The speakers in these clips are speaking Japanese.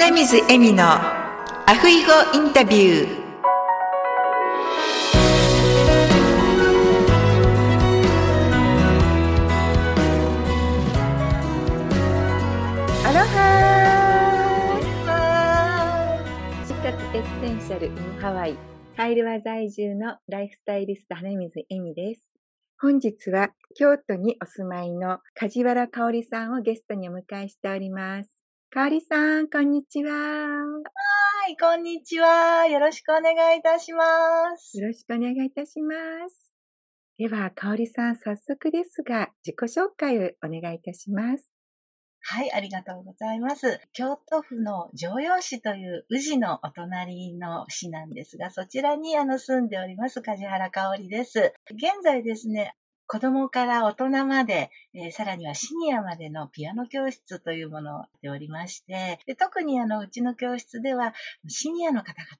花水恵美のアフイゴインタビュー。アロハ終活エッセンシャル in ハワイ。カイルワ在住のライフスタイリスト花水恵美です。本日は京都にお住まいの梶原香織さんをゲストにお迎えしております。かおりさん、こんにちは。はい、こんにちは。よろしくお願いいたします。よろしくお願いいたします。では、かおりさん、早速ですが、自己紹介をお願いいたします。はい、ありがとうございます。京都府の城陽市という宇治のお隣の市なんですが、そちらにあの住んでおります、梶原香織です。現在ですね、子供から大人まで、えー、さらにはシニアまでのピアノ教室というものをやっておりまして、で特にあの、うちの教室では、シニアの方々、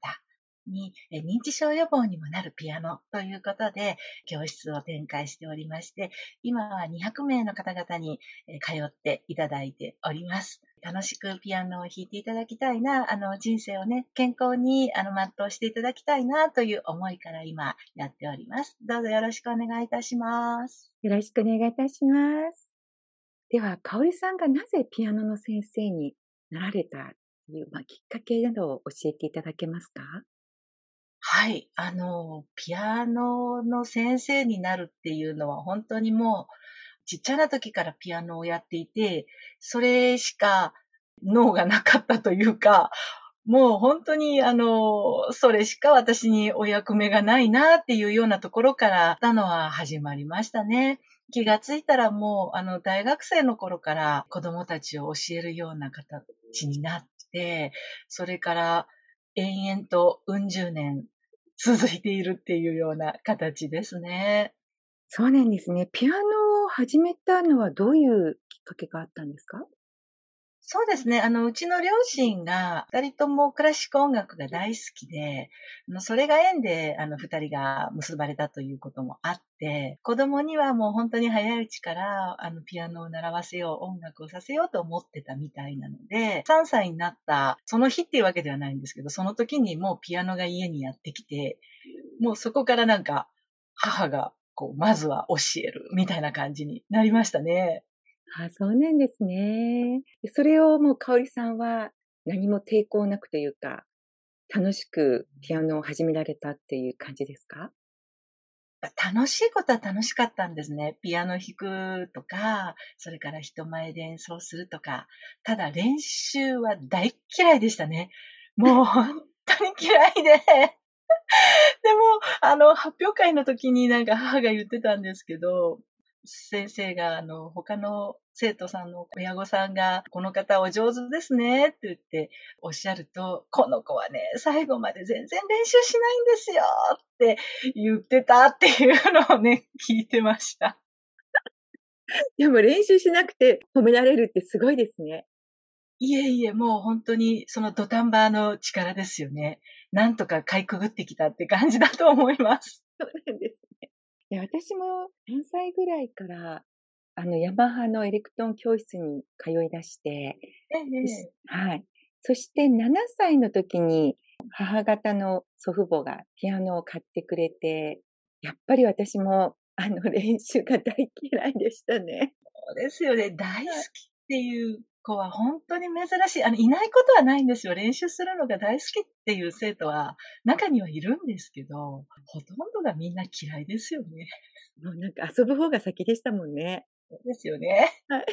に認知症予防にもなるピアノということで教室を展開しておりまして、今は200名の方々に通っていただいております。楽しくピアノを弾いていただきたいな、あの人生をね、健康にあの全うしていただきたいなという思いから今やっております。どうぞよろしくお願いいたします。よろしくお願いいたします。では、かおりさんがなぜピアノの先生になられたという、まあ、きっかけなどを教えていただけますか？はい。あの、ピアノの先生になるっていうのは本当にもう、ちっちゃな時からピアノをやっていて、それしか脳がなかったというか、もう本当にあの、それしか私にお役目がないなっていうようなところからたのは始まりましたね。気がついたらもうあの大学生の頃から子供たちを教えるような形になって、それから延々とうん十年続いているっていうような形ですね。そうなんですね。ピアノを始めたのはどういうきっかけがあったんですか？そうですね。あの、うちの両親が、二人ともクラシック音楽が大好きで、それが縁で、あの、二人が結ばれたということもあって、子供にはもう本当に早いうちから、あの、ピアノを習わせよう、音楽をさせようと思ってたみたいなので、3歳になった、その日っていうわけではないんですけど、その時にもうピアノが家にやってきて、もうそこからなんか、母が、こう、まずは教える、みたいな感じになりましたね。あ、そうなんですね。それをもう香織さんは何も抵抗なくというか、楽しくピアノを始められたっていう感じですか？楽しいことは楽しかったんですね。ピアノ弾くとか、それから人前で演奏するとか。ただ練習は大嫌いでしたね。もう本当に嫌いで。でも、あの、発表会の時になんか母が言ってたんですけど、先生が、あの、他の生徒さんの親御さんが、この方お上手ですねって言っておっしゃると、この子はね、最後まで全然練習しないんですよって言ってたっていうのをね、聞いてました。でも練習しなくて褒められるってすごいですね。いえいえ、もう本当にその土壇場の力ですよね。なんとかかいくぐってきたって感じだと思います。そうなんです私も何歳ぐらいから、あの、ヤマハのエレクトーン教室に通い出して、ええ、はい。そして7歳の時に母方の祖父母がピアノを買ってくれて、やっぱり私もあの練習が大嫌いでしたね。そうですよね。大好きっていう子は本当に珍しい。あの、いないことはないんですよ。練習するのが大好きっていう生徒は中にはいるんですけど、ほとんどがみんな嫌いですよね。もうなんか遊ぶ方が先でしたもんね。そうですよね。はい。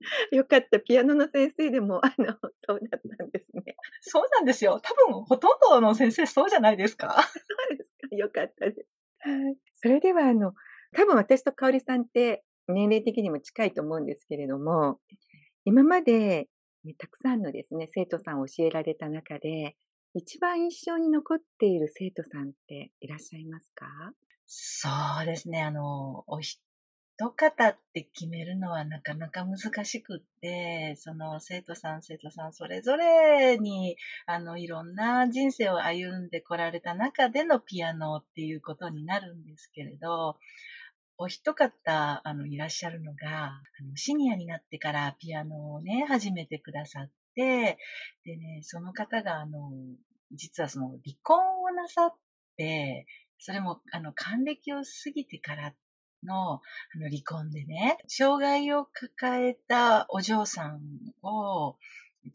よかった。ピアノの先生でも、あの、そうだったんですね。そうなんですよ。多分、ほとんどの先生そうじゃないですか。そうですか。よかったです。はい。それでは、あの、多分私と香織さんって年齢的にも近いと思うんですけれども、今まで、たくさんのですね、生徒さんを教えられた中で、一番印象に残っている生徒さんっていらっしゃいますか？そうですね。あの、お一方って決めるのはなかなか難しくって、その生徒さん生徒さんそれぞれに、あの、いろんな人生を歩んでこられた中でのピアノっていうことになるんですけれど、お一方、あの、いらっしゃるのが、あのシニアになってからピアノをね、始めてくださって、でね、その方が、あの、実はその離婚をなさって、それも、あの、還暦を過ぎてからの、あの、離婚でね、障害を抱えたお嬢さんを、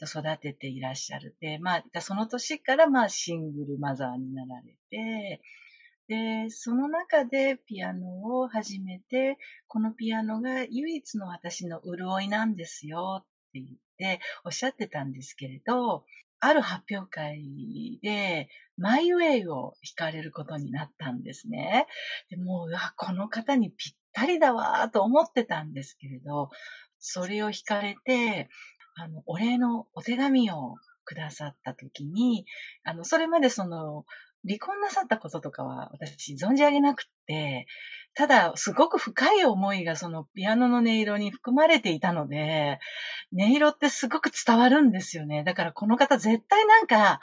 育てていらっしゃる。で、まあ、その年から、まあ、シングルマザーになられて、で、その中でピアノを始めて、このピアノが唯一の私の潤いなんですよって言っておっしゃってたんですけれど、ある発表会で、マイウェイを弾かれることになったんですね。でもう、この方にぴったりだわと思ってたんですけれど、それを弾かれて、あの、お礼のお手紙をくださったときに、あの、それまでその、離婚なさったこととかは私存じ上げなくて、ただ、すごく深い思いがそのピアノの音色に含まれていたので、音色ってすごく伝わるんですよね。だからこの方絶対なんか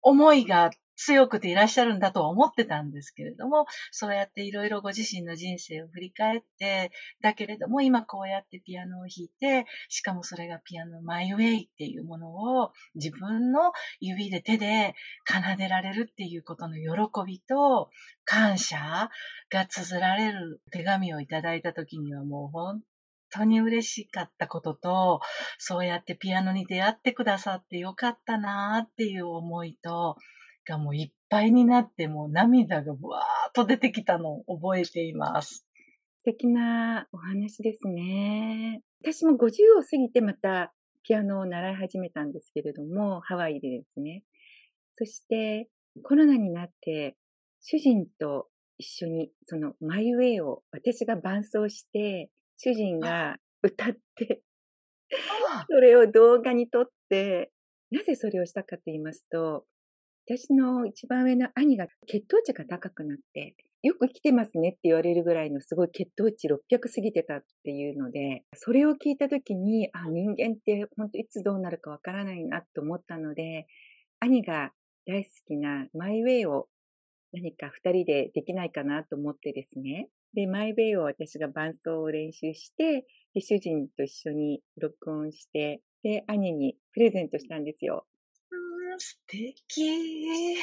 思いが強くていらっしゃるんだとは思ってたんですけれども、そうやっていろいろご自身の人生を振り返って、だけれども今こうやってピアノを弾いて、しかもそれがピアノマイウェイっていうものを自分の指で手で奏でられるっていうことの喜びと感謝が綴られる手紙をいただいた時にはもう本当に嬉しかったことと、そうやってピアノに出会ってくださってよかったなっていう思いと、がもういっぱいになって、もう涙がブワーっと出てきたのを覚えています。素敵なお話ですね。私も50を過ぎてまたピアノを習い始めたんですけれども、ハワイでですね。そしてコロナになって主人と一緒にそのマイウェイを私が伴奏して、主人が歌って、それを動画に撮って、なぜそれをしたかと言いますと、私の一番上の兄が血糖値が高くなって、よく来てますねって言われるぐらいのすごい血糖値600過ぎてたっていうので、それを聞いた時に、あ、人間って本当いつどうなるかわからないなと思ったので、兄が大好きなマイウェイを何か二人でできないかなと思ってですね。で、マイウェイを私が伴奏を練習して、主人と一緒に録音して、で、兄にプレゼントしたんですよ。素敵。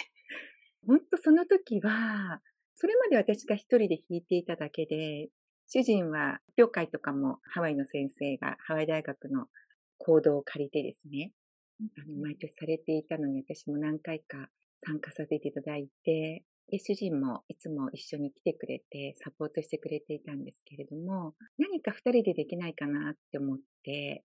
本当その時は、それまで私が一人で弾いていただけで、主人は発表会とかもハワイの先生がハワイ大学の行動を借りてですね、あの毎年されていたのに私も何回か参加させていただいて、で主人もいつも一緒に来てくれてサポートしてくれていたんですけれども、何か二人でできないかなって思って、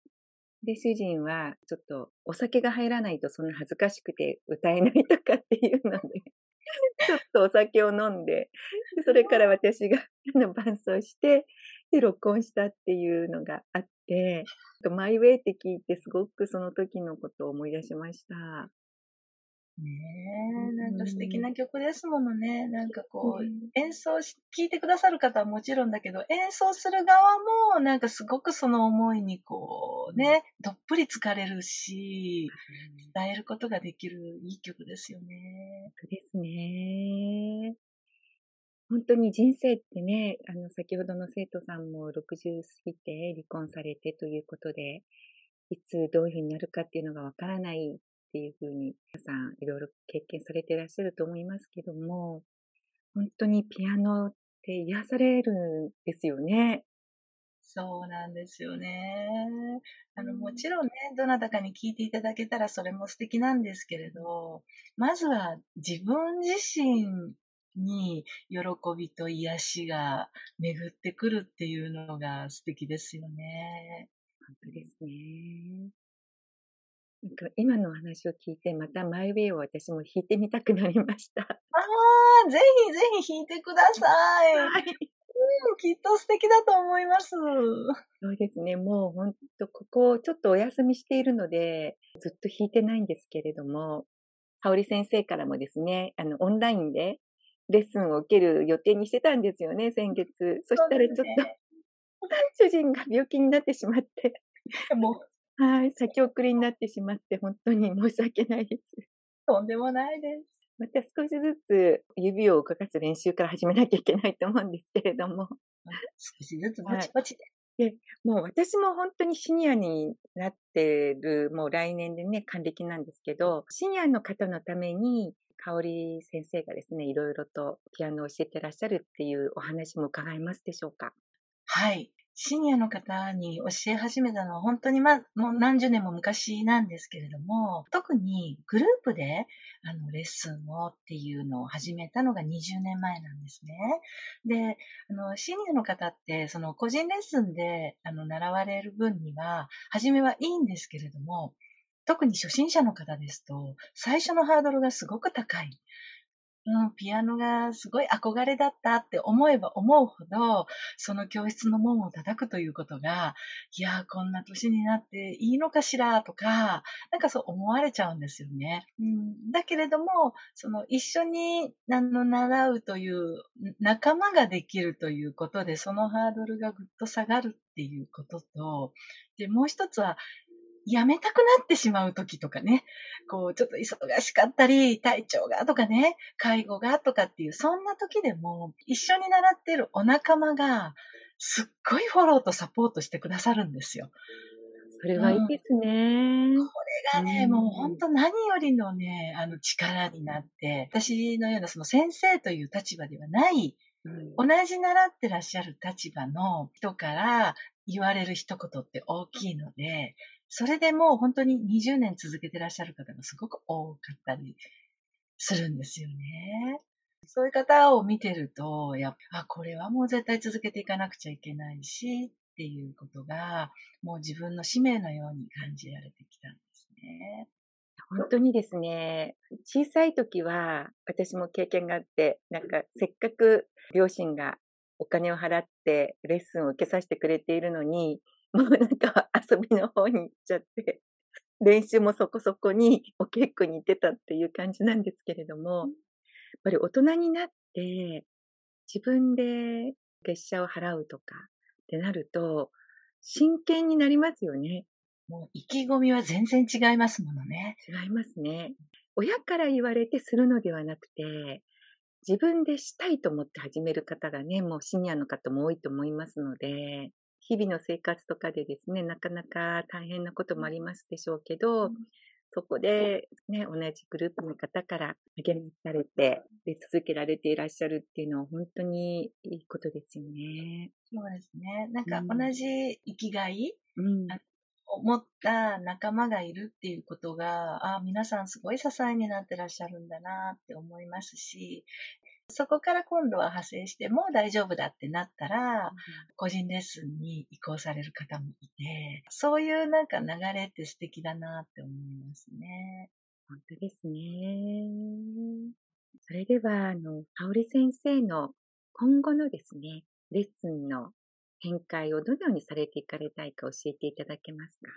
で、主人は、ちょっと、お酒が入らないとそんな恥ずかしくて歌えないとかっていうので、ちょっとお酒を飲んで、でそれから私が 伴奏して、で、録音したっていうのがあって、マイウェイって聞いてすごくその時のことを思い出しました。ねえ、なんか素敵な曲ですものね。なんかこう、演奏し、聴いてくださる方はもちろんだけど、演奏する側も、なんかすごくその思いにこう、ね、どっぷり疲れるし、伝えることができるいい曲ですよね。ですね。本当に人生ってね、あの、先ほどの生徒さんも60過ぎて離婚されてということで、いつどういうふうになるかっていうのがわからないっていうふうに皆さんいろいろ経験されていらっしゃると思いますけども、本当にピアノって癒されるんですよね。そうなんですよね。あの、もちろんね、どなたかに聞いていただけたらそれも素敵なんですけれど、まずは自分自身に喜びと癒しが巡ってくるっていうのが素敵ですよね。本当ですね。なんか今の話を聞いて、またマイウェイを私も弾いてみたくなりました。ああ、ぜひぜひ弾いてください。はい。うん、きっと素敵だと思います。そうですね。もう本当ここちょっとお休みしているので、ずっと弾いてないんですけれども、香織先生からもですね、あの、オンラインでレッスンを受ける予定にしてたんですよね、先月。そしたらちょっと、ね、主人が病気になってしまって。もうはい、先送りになってしまって本当に申し訳ないです。とんでもないです。また少しずつ指を動かす練習から始めなきゃいけないと思うんですけれども。少しずつぼちぼちで。で、もう私も本当にシニアになってる、もう来年でね、還暦なんですけど、シニアの方のために、香織先生がですね、いろいろとピアノを教えてらっしゃるっていうお話も伺えますでしょうか？はい。シニアの方に教え始めたのは本当にま、もう何十年も昔なんですけれども、特にグループであのレッスンをっていうのを始めたのが20年前なんですね。で、あのシニアの方ってその個人レッスンであの習われる分には、初めはいいんですけれども、特に初心者の方ですと、最初のハードルがすごく高い。うん、ピアノがすごい憧れだったって思えば思うほど、その教室の門を叩くということが、いやこんな年になっていいのかしらとか、なんかそう思われちゃうんですよね。うん、だけれども、その一緒にあの習うという仲間ができるということで、そのハードルがぐっと下がるっていうことと、で、もう一つは、やめたくなってしまう時とかね、こう、ちょっと忙しかったり、体調がとかね、介護がとかっていう、そんな時でも、一緒に習ってるお仲間が、すっごいフォローとサポートしてくださるんですよ。それはいいですね。うん、これがね、うん、もう本当何よりのね、あの力になって、私のようなその先生という立場ではない、うん、同じ習ってらっしゃる立場の人から言われる一言って大きいので、それでもう本当に20年続けてらっしゃる方がすごく多かったりするんですよね。そういう方を見てると、やっぱ、これはもう絶対続けていかなくちゃいけないし、っていうことが、もう自分の使命のように感じられてきたんですね。本当にですね、小さい時は私も経験があって、なんかせっかく両親がお金を払ってレッスンを受けさせてくれているのに、もうなんか遊びの方に行っちゃって、練習もそこそこにお稽古に行ってたっていう感じなんですけれども、やっぱり大人になって自分で月謝を払うとかってなると、真剣になりますよね。もう意気込みは全然違いますものね。違いますね。親から言われてするのではなくて、自分でしたいと思って始める方がね、もうシニアの方も多いと思いますので、日々の生活とかでですね、なかなか大変なこともありますでしょうけど、うん、そこでね、同じグループの方から励まされて、で続けられていらっしゃるっていうのは本当にいいことですよね。そうですね。なんか同じ生きがい、うん、思った仲間がいるっていうことが、あ皆さんすごい支えになってらっしゃるんだなって思いますし、そこから今度は派生してもう大丈夫だってなったら、個人レッスンに移行される方もいて、そういうなんか流れって素敵だなって思いますね。本当ですね。それでは、あの、香織先生の今後のですね、レッスンの展開をどのようにされていかれたいか教えていただけますか？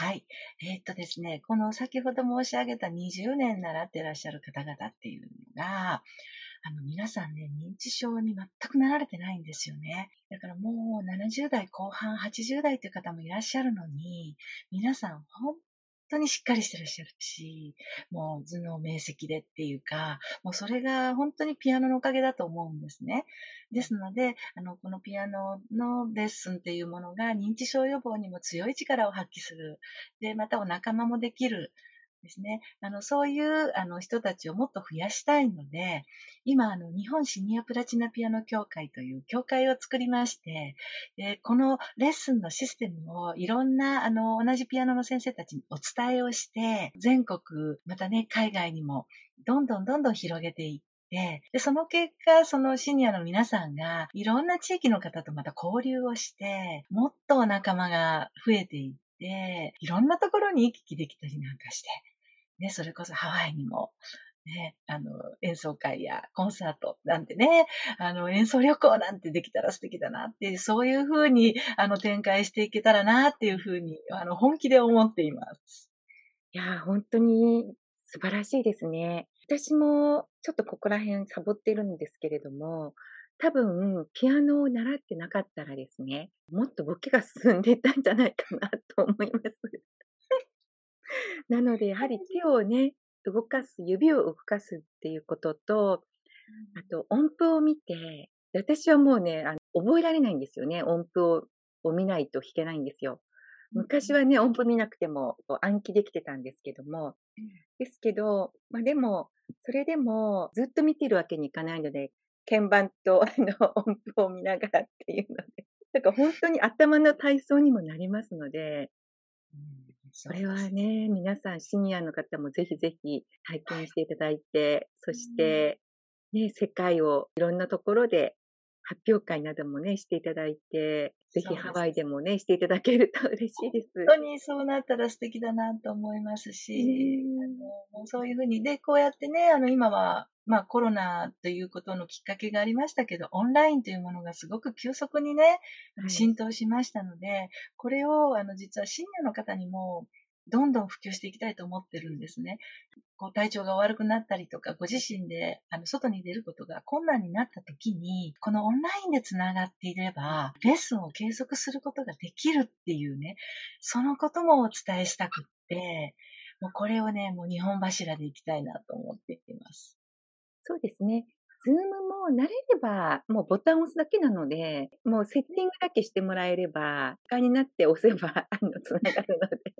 はい。えー、っとですね、この先ほど申し上げた20年習ってらっしゃる方々っていうのが、あの、皆さんね、認知症に全くなられてないんですよね。だからもう70代後半、80代という方もいらっしゃるのに、皆さん本当にしっかりしてらっしゃるし、もう頭脳明晰でっていうか、もうそれが本当にピアノのおかげだと思うんですね。ですので、あの、このピアノのレッスンっていうものが認知症予防にも強い力を発揮する。で、またお仲間もできる。ですね。あの、そういうあの人たちをもっと増やしたいので、今、あの、日本シニアプラチナピアノ協会という協会を作りまして、でこのレッスンのシステムをいろんな、あの、同じピアノの先生たちにお伝えをして、全国、またね、海外にも、どんどんどんどん広げていって、で、その結果、そのシニアの皆さんが、いろんな地域の方とまた交流をして、もっと仲間が増えていって、いろんなところに行き来できたりなんかして、ね、それこそハワイにも、ね、あの、演奏会やコンサートなんてね、あの、演奏旅行なんてできたら素敵だなって、そういうふうに、あの、展開していけたらなっていうふうに、あの、本気で思っています。いや、本当に素晴らしいですね。私もちょっとここら辺サボってるんですけれども、多分、ピアノを習ってなかったらですね、もっとボケが進んでいたんじゃないかなと思います。なので、やはり手をね、動かす、指を動かすっていうことと、あと音符を見て、私はもうね、あの覚えられないんですよね。音符をを見ないと弾けないんですよ。昔はね、音符見なくてもこう暗記できてたんですけども、ですけど、まあでも、それでもずっと見てるわけにいかないので、鍵盤とあの音符を見ながらっていうので、だから本当に頭の体操にもなりますので、それはね、皆さんシニアの方もぜひぜひ体験していただいて、そして、ね、世界をいろんなところで発表会などもね、していただいて、ぜひハワイでもね、していただけると嬉しいです。本当にそうなったら素敵だなと思いますし、あのそういうふうに、で、こうやってね、あの、今は、まあコロナということのきっかけがありましたけど、オンラインというものがすごく急速にね、浸透しましたので、はい、これを、あの、実はシニアの方にも、どんどん普及していきたいと思ってるんですね。こう体調が悪くなったりとか、ご自身であの外に出ることが困難になった時に、このオンラインでつながっていれば、レッスンを継続することができるっていうね、そのこともお伝えしたくって、もうこれをね、もう日本柱でいきたいなと思っています。そうですね。ズームも慣れれば、もうボタンを押すだけなので、もうセッティングだけしてもらえれば、時間になって押せば、あの、つながるので。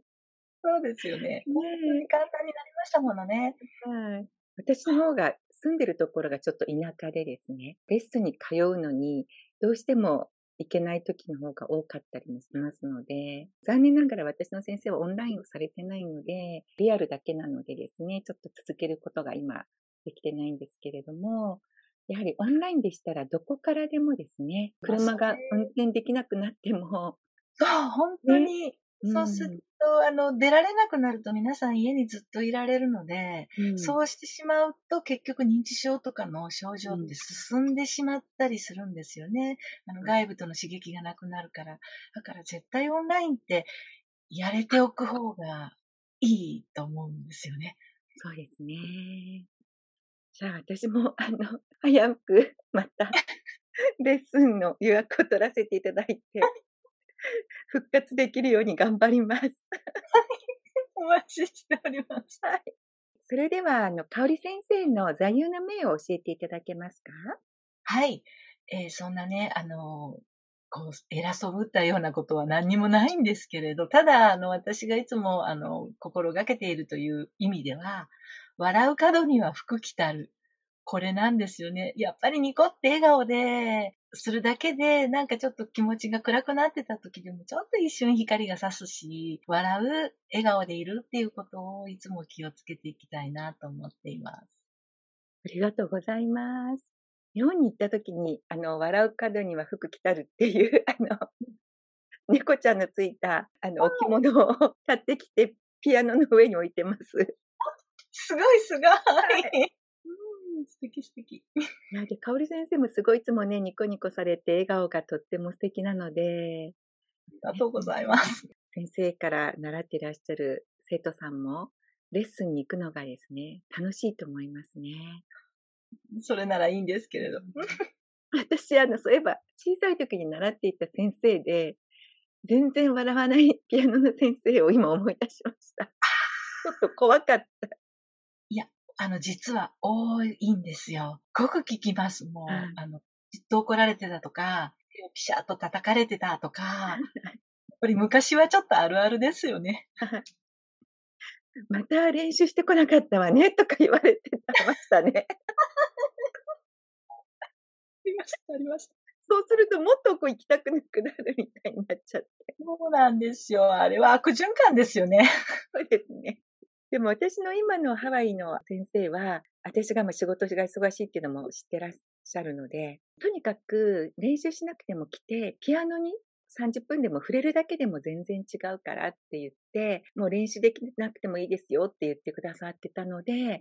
そうですよね。本当に簡単になりましたものね。はい。私の方が住んでるところがちょっと田舎でですね、レッスンに通うのに、どうしても行けない時の方が多かったりもしますので、残念ながら私の先生はオンラインをされてないので、リアルだけなのでですね、ちょっと続けることが今できてないんですけれども、やはりオンラインでしたらどこからでもですね、車が運転できなくなっても、そう、本当に、そうすると、あの、出られなくなると皆さん家にずっといられるので、うん、そうしてしまうと結局認知症とかの症状って進んでしまったりするんですよね。あの、外部との刺激がなくなるから。だから絶対オンラインってやれておく方がいいと思うんですよね。そうですね。じゃあ私も、あの、早くまたレッスンの予約を取らせていただいて、復活できるように頑張ります。お待ちしております。はい。それでは、あの、香里先生の座右の銘を教えていただけますか？はい。えー、そんなね、あの、こう、偉そうぶったようなことは何にもないんですけれど、ただ、あの、私がいつも、あの、心がけているという意味では、笑う角には福来たる。これなんですよね。やっぱりニコって笑顔でするだけで、なんかちょっと気持ちが暗くなってた時でも、ちょっと一瞬光が差すし、笑う、笑顔でいるっていうことをいつも気をつけていきたいなと思っています。ありがとうございます。日本に行った時に、あの、笑う角には服着たるっていう、あの、猫ちゃんのついた、あの、置物を買ってきて、ピアノの上に置いてます。すごいすごい。素敵素敵。なんで、香織先生もすごいいつもね、ニコニコされて笑顔がとっても素敵なので。ありがとうございます。先生から習っていらっしゃる生徒さんも、レッスンに行くのがですね、楽しいと思いますね。それならいいんですけれど。私、あの、そういえば、小さい時に習っていた先生で、全然笑わないピアノの先生を今思い出しました。ちょっと怖かった。あの、実は多いんですよ。ごく聞きます。もう、うん、あの、ずっと怒られてたとか、ピシャッと叩かれてたとか、やっぱり昔はちょっとあるあるですよね。また練習してこなかったわね、とか言われてましたね。ありました、ありました。そうするともっとこう行きたくなくなるみたいになっちゃって。そうなんですよ。あれは悪循環ですよね。そうですね。でも私の今のハワイの先生は、私がもう仕事が忙しいっていうのも知ってらっしゃるので、とにかく練習しなくても来て、ピアノに30分でも触れるだけでも全然違うからって言って、もう練習できなくてもいいですよって言ってくださってたので、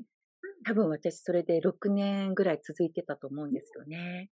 多分私それで6年ぐらい続いてたと思うんですよね。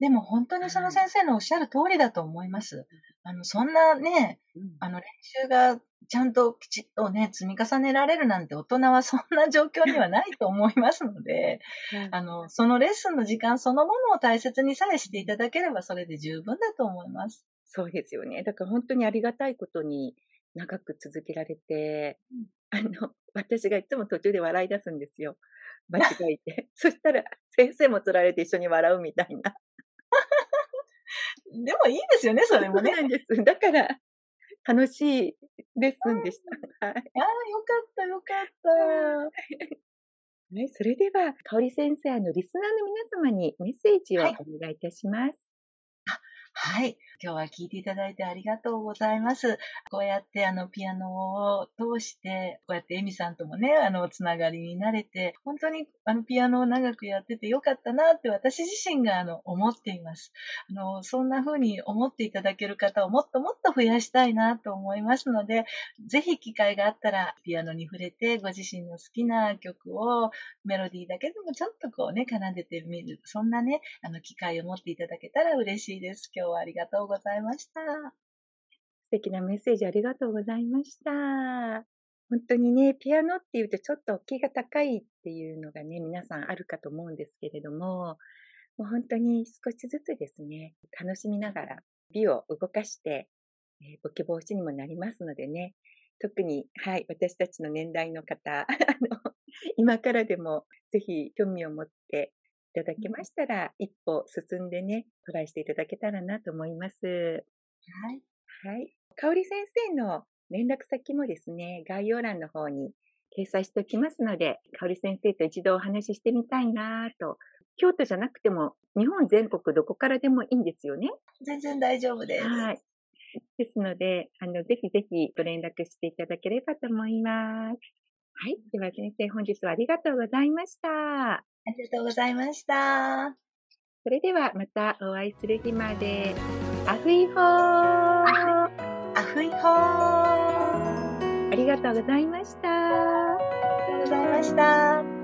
でも本当にその先生のおっしゃる通りだと思います。あの、そんなね、あの練習がちゃんときちっとね、積み重ねられるなんて大人はそんな状況にはないと思いますので、あの、そのレッスンの時間そのものを大切にさえしていただければそれで十分だと思います。そうですよね。だから本当にありがたいことに長く続けられて、あの、私がいつも途中で笑い出すんですよ。間違えて。そしたら、先生も釣られて一緒に笑うみたいな。でもいいですよね、それもね。そうなんです。だから、楽しいレッスンでした。はい。ああ、よかった、よかった。はい、それでは、香織先生、あの、リスナーの皆様にメッセージをおはい願いいたします。はい。今日は聞いていただいてありがとうございます。こうやってあのピアノを通して、こうやってエミさんともね、あの、つながりになれて、本当にあのピアノを長くやっててよかったなって私自身があの思っています。あの、そんな風に思っていただける方をもっともっと増やしたいなと思いますので、ぜひ機会があったらピアノに触れてご自身の好きな曲をメロディーだけでもちょっとこうね、奏でてみる。そんなね、あの機会を持っていただけたら嬉しいです。今日はありがとうございました。素敵なメッセージありがとうございました。本当にね、ピアノっていうとちょっと気が高いっていうのがね、皆さんあるかと思うんですけれども、もう本当に少しずつですね、楽しみながら美を動かして、えーボケ防止にもなりますのでね、特に、はい、私たちの年代の方、あの、今からでもぜひ興味を持ってただけましたら、一歩進んでね、トライしていただけたらなと思います。はい。はい。香織先生の連絡先もですね、概要欄の方に掲載しておきますので、香織先生と一度お話ししてみたいなと。京都じゃなくても、日本全国どこからでもいいんですよね。全然大丈夫です。はい。ですので、あの、ぜひぜひご連絡していただければと思います。はい。では先生、本日はありがとうございました。ありがとうございました。それではまたお会いする日まで。アフイホーあアフイホーありがとうございました。りがとうございました。